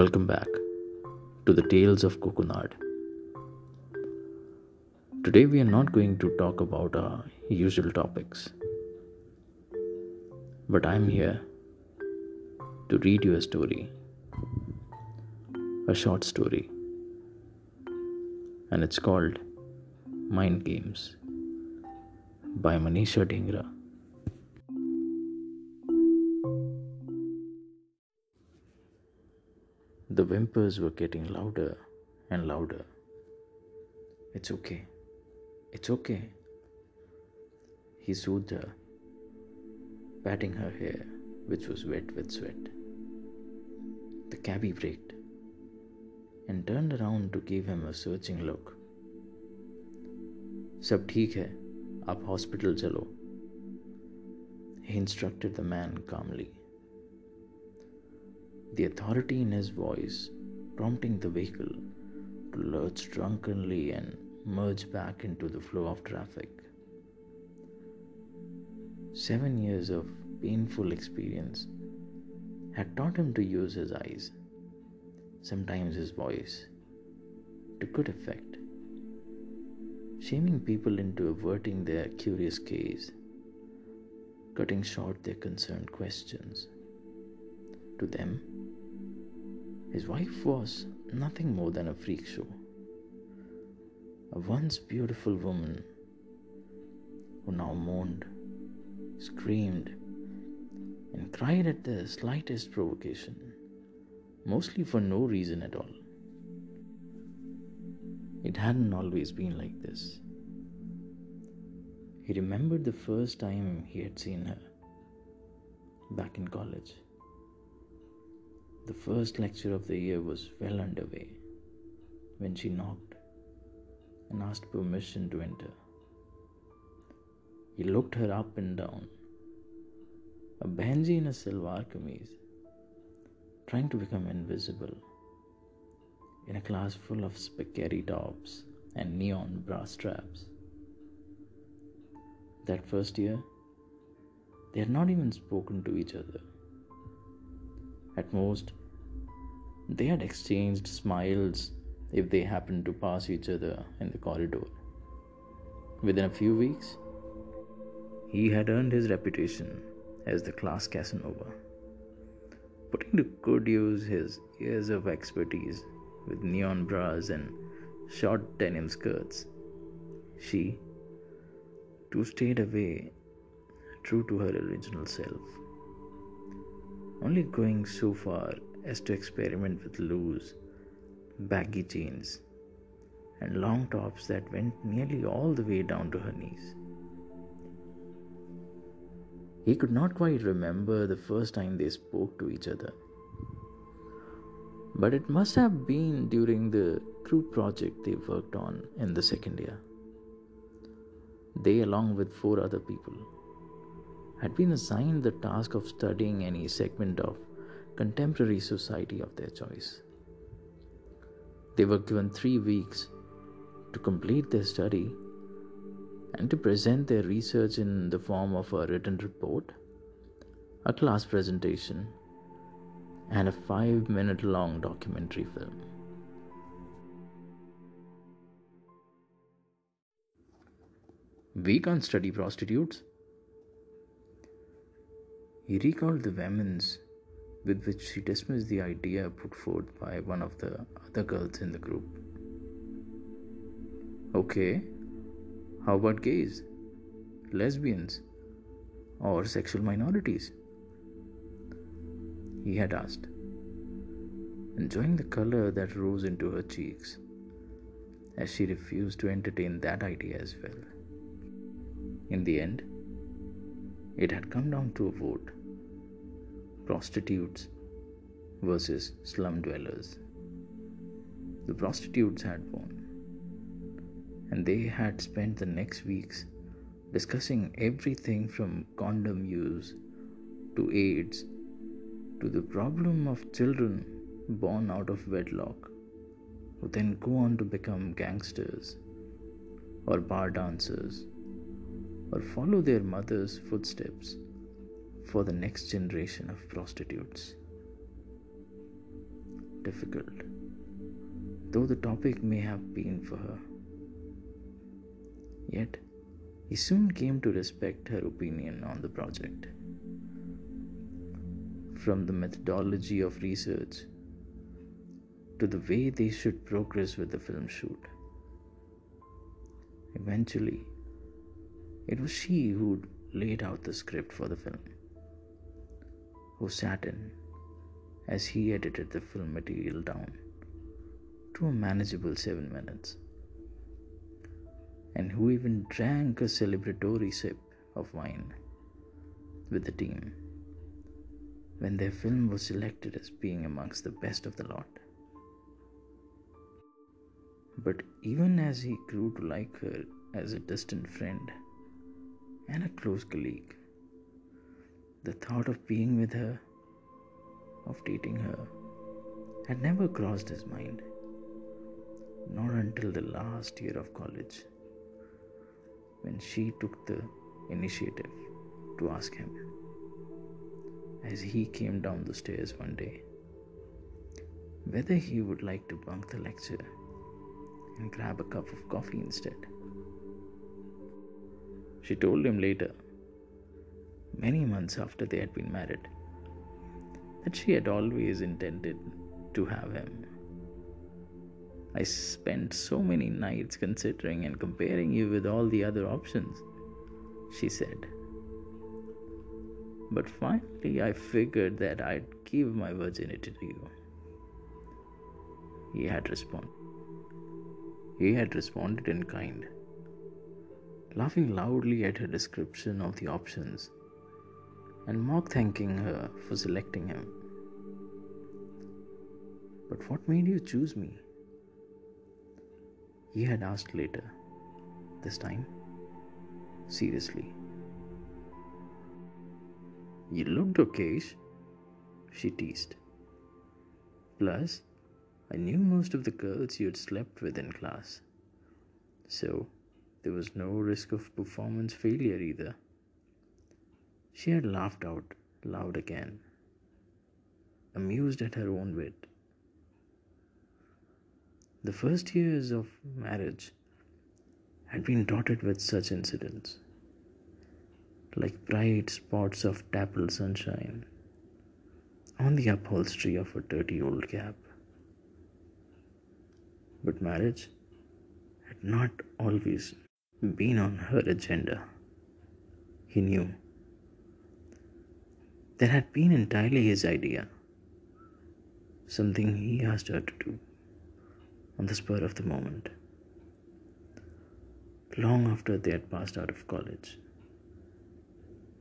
Welcome back to the Tales of Coconut. Today, we are not going to talk about our usual topics, but I'm here to read you a story, a short story, and it's called Mind Games by Manisha Dhingra. The whimpers were getting louder and louder. It's okay. It's okay. He soothed her, patting her hair, which was wet with sweat. The cabby braked and turned around to give him a searching look. सब ठीक है आप hospital चलो He instructed the man calmly the authority in his voice prompting the vehicle to lurch drunkenly and merge back into the flow of traffic. Seven years of painful experience had taught him to use his eyes, sometimes his voice, to good effect, shaming people into averting their curious gaze, cutting short their concerned questions. To them, his wife was nothing more than a freak show. A once beautiful woman who now moaned, screamed, and cried at the slightest provocation, mostly for no reason at all. It hadn't always been like this. He remembered the first time he had seen her back in college. The first lecture of the year was well underway when she knocked and asked permission to enter. He looked her up and down, a behenji in a silver kameez, trying to become invisible in a class full of spaghetti tops and neon bra straps. That first year, they had not even spoken to each other. At most, they had exchanged smiles if they happened to pass each other in the corridor. Within a few weeks, he had earned his reputation as the class Casanova, putting to good use his years of expertise with neon bras and short denim skirts. She, too, stayed away, true to her original self only going so far as to experiment with loose, baggy jeans and long tops that went nearly all the way down to her knees. He could not quite remember the first time they spoke to each other. But it must have been during the group project they worked on in the second year. They, along with four other people, had been assigned the task of studying any segment of contemporary society of their choice. They were given three weeks to complete their study and to present their research in the form of a written report, a class presentation, and a five minute long documentary film. We can't study prostitutes, he recalled the vehemence with which she dismissed the idea put forth by one of the other girls in the group. Okay, how about gays, lesbians, or sexual minorities? He had asked, enjoying the color that rose into her cheeks as she refused to entertain that idea as well. In the end, it had come down to a vote prostitutes versus slum dwellers. The prostitutes had won, and they had spent the next weeks discussing everything from condom use to AIDS to the problem of children born out of wedlock who then go on to become gangsters or bar dancers or follow their mother's footsteps for the next generation of prostitutes. difficult, though the topic may have been for her. Yet, he soon came to respect her opinion on the project. From the methodology of research to the way they should progress with the film shoot. Eventually, it was she who laid out the script for the film, who sat in as he edited the film material down to a manageable seven minutes, and who even drank a celebratory sip of wine with the team when their film was selected as being amongst the best of the lot. But even as he grew to like her as a distant friend and a close colleague, the thought of being with her, of dating her, had never crossed his mind. Not until the last year of college, when she took the initiative to ask him, as he came down the stairs one day, whether he would like to bunk the lecture and grab a cup of coffee instead. She told him later, many months after they had been married, that she had always intended to have him. I spent so many nights considering and comparing you with all the other options, she said. But finally, I figured that I'd give my virginity to you. He had responded. He had responded in kind, laughing loudly at her description of the options and Mark thanking her for selecting him. But what made you choose me? He had asked later, this time, seriously. You looked okay, she teased. Plus, I knew most of the girls you had slept with in class. So, there was no risk of performance failure either. She had laughed out loud again, amused at her own wit. The first years of marriage had been dotted with such incidents, like bright spots of dappled sunshine on the upholstery of a dirty old cab. But marriage had not always been on her agenda. He knew. That had been entirely his idea, something he asked her to do. On the spur of the moment, long after they had passed out of college,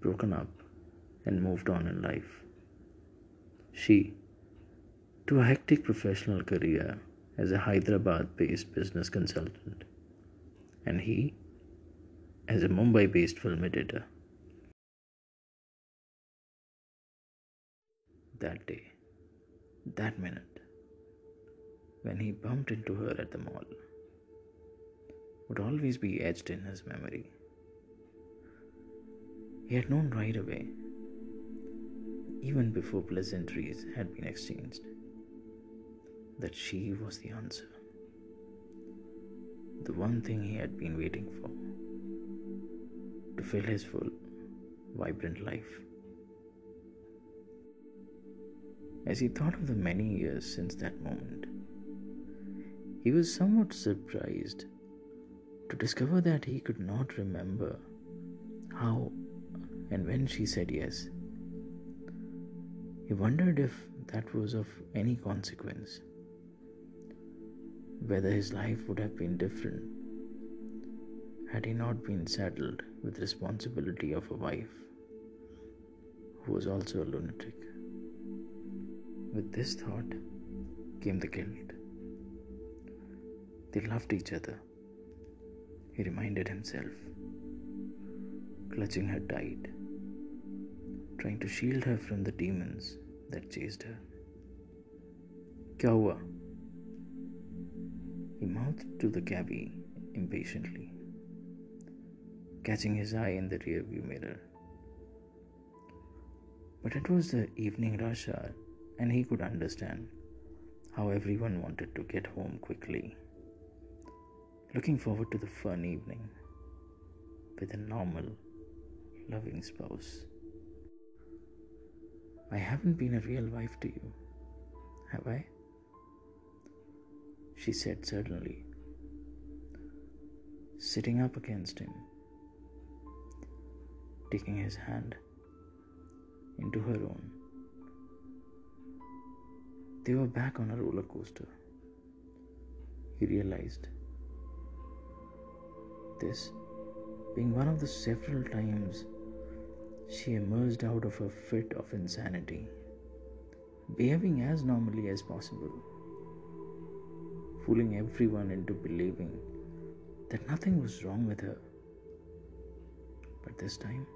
broken up, and moved on in life. She, to a hectic professional career as a Hyderabad based business consultant, and he as a Mumbai based film editor. That day, that minute, when he bumped into her at the mall, would always be etched in his memory. He had known right away, even before pleasantries had been exchanged that she was the answer. The one thing he had been waiting for to fill his full, vibrant life. As he thought of the many years since that moment, he was somewhat surprised to discover that he could not remember how and when she said yes. He wondered if that was of any consequence whether his life would have been different had he not been saddled with the responsibility of a wife who was also a lunatic. With this thought came the guilt. They loved each other, he reminded himself, clutching her tight, trying to shield her from the demons that chased her. क्या हुआ? He mouthed to the cabby impatiently, catching his eye in the rearview mirror. But it was the evening rush hour, and he could understand how everyone wanted to get home quickly, looking forward to the fun evening with a normal, loving spouse. I haven't been a real wife to you, have I? She said suddenly, sitting up against him, taking his hand into her own. They were back on a roller coaster. He realized this being one of the several times she emerged out of a fit of insanity, behaving as normally as possible, fooling everyone into believing that nothing was wrong with her. But this time,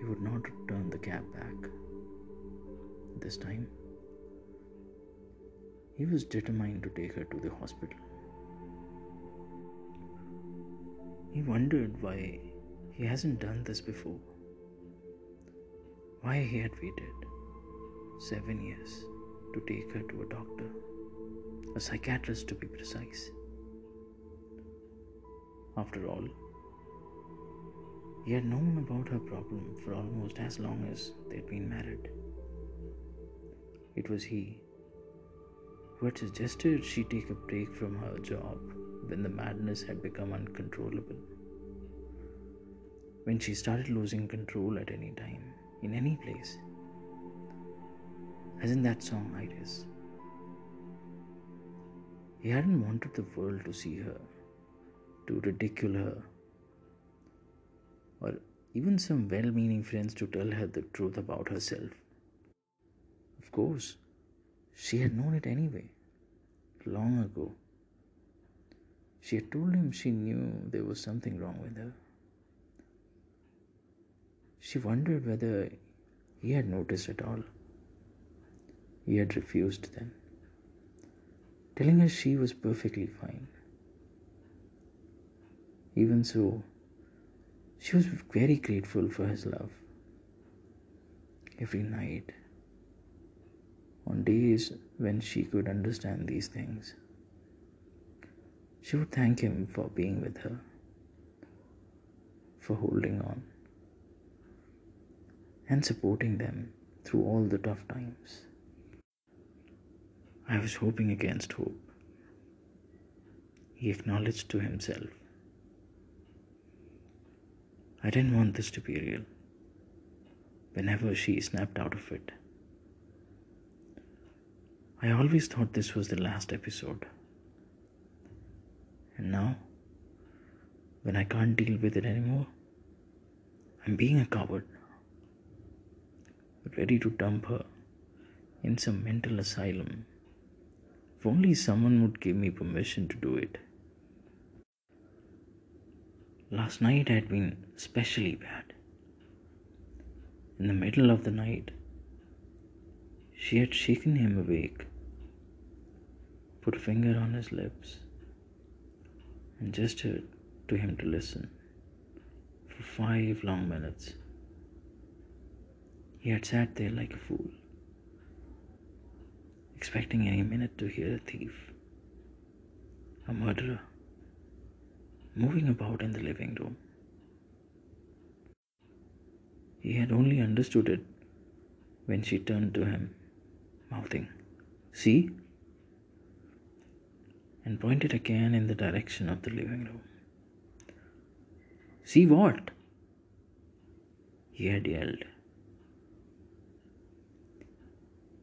he would not return the cab back. This time, he was determined to take her to the hospital. He wondered why he hasn't done this before. Why he had waited seven years to take her to a doctor, a psychiatrist to be precise. After all, he had known about her problem for almost as long as they'd been married. It was he had suggested she take a break from her job when the madness had become uncontrollable. When she started losing control at any time, in any place. As in that song, Iris. He hadn't wanted the world to see her, to ridicule her, or even some well meaning friends to tell her the truth about herself. Of course, she had known it anyway, long ago. She had told him she knew there was something wrong with her. She wondered whether he had noticed at all. He had refused then, telling her she was perfectly fine. Even so, she was very grateful for his love. Every night, on days when she could understand these things, she would thank him for being with her, for holding on, and supporting them through all the tough times. I was hoping against hope. He acknowledged to himself I didn't want this to be real. Whenever she snapped out of it, I always thought this was the last episode. And now, when I can't deal with it anymore, I'm being a coward, ready to dump her in some mental asylum. If only someone would give me permission to do it. Last night had been especially bad. In the middle of the night, she had shaken him awake, put a finger on his lips, and gestured to him to listen for five long minutes. He had sat there like a fool, expecting any minute to hear a thief, a murderer moving about in the living room. He had only understood it when she turned to him, mouthing, See? And pointed again in the direction of the living room. See what? He had yelled.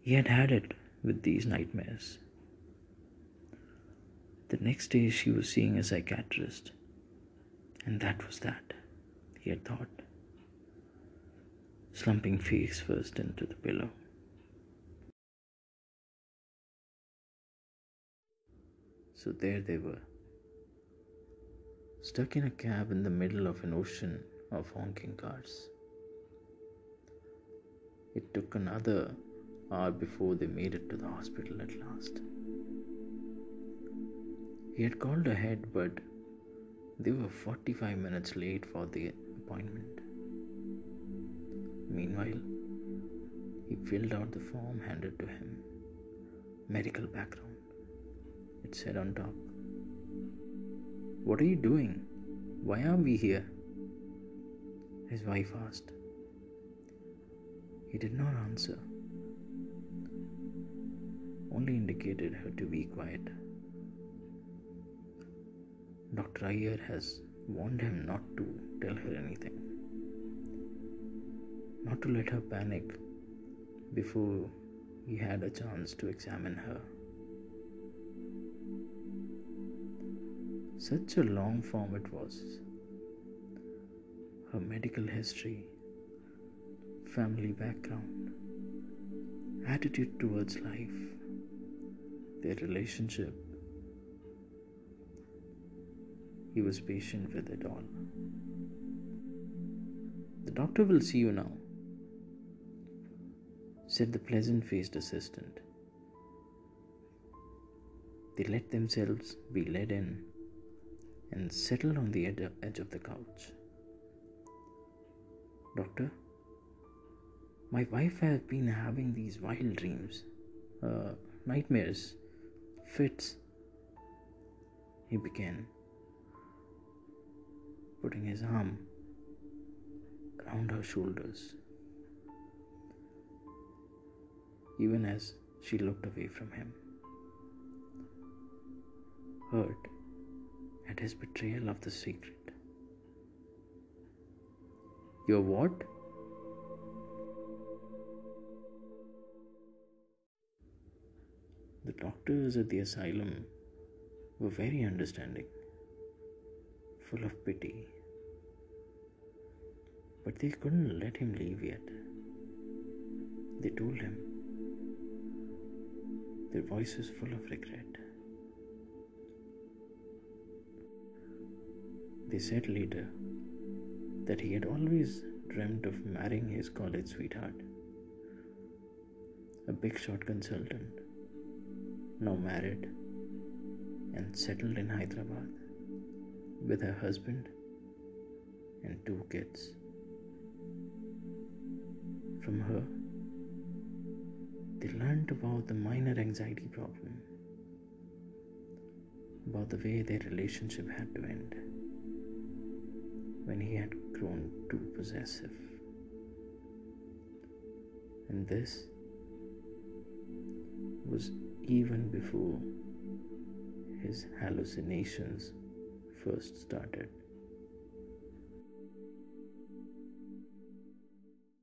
He had had it with these nightmares. The next day, she was seeing a psychiatrist. And that was that, he had thought, slumping face first into the pillow. So there they were, stuck in a cab in the middle of an ocean of honking cars. It took another hour before they made it to the hospital at last. He had called ahead, but they were 45 minutes late for the appointment. Meanwhile, he filled out the form handed to him, medical background. It said on top. What are you doing? Why are we here? His wife asked. He did not answer, only indicated her to be quiet. Dr. Iyer has warned him not to tell her anything, not to let her panic before he had a chance to examine her. Such a long form it was. Her medical history, family background, attitude towards life, their relationship. He was patient with it all. The doctor will see you now, said the pleasant faced assistant. They let themselves be led in and settled on the edge of the couch. Doctor, my wife has been having these wild dreams, uh, nightmares, fits. He began, putting his arm around her shoulders, even as she looked away from him. Hurt at his betrayal of the secret. Your what? The doctors at the asylum were very understanding, full of pity. But they couldn't let him leave yet. They told him, their voices full of regret. They said later that he had always dreamt of marrying his college sweetheart, a big shot consultant, now married and settled in Hyderabad with her husband and two kids. From her, they learned about the minor anxiety problem, about the way their relationship had to end when he had grown too possessive. And this was even before his hallucinations first started.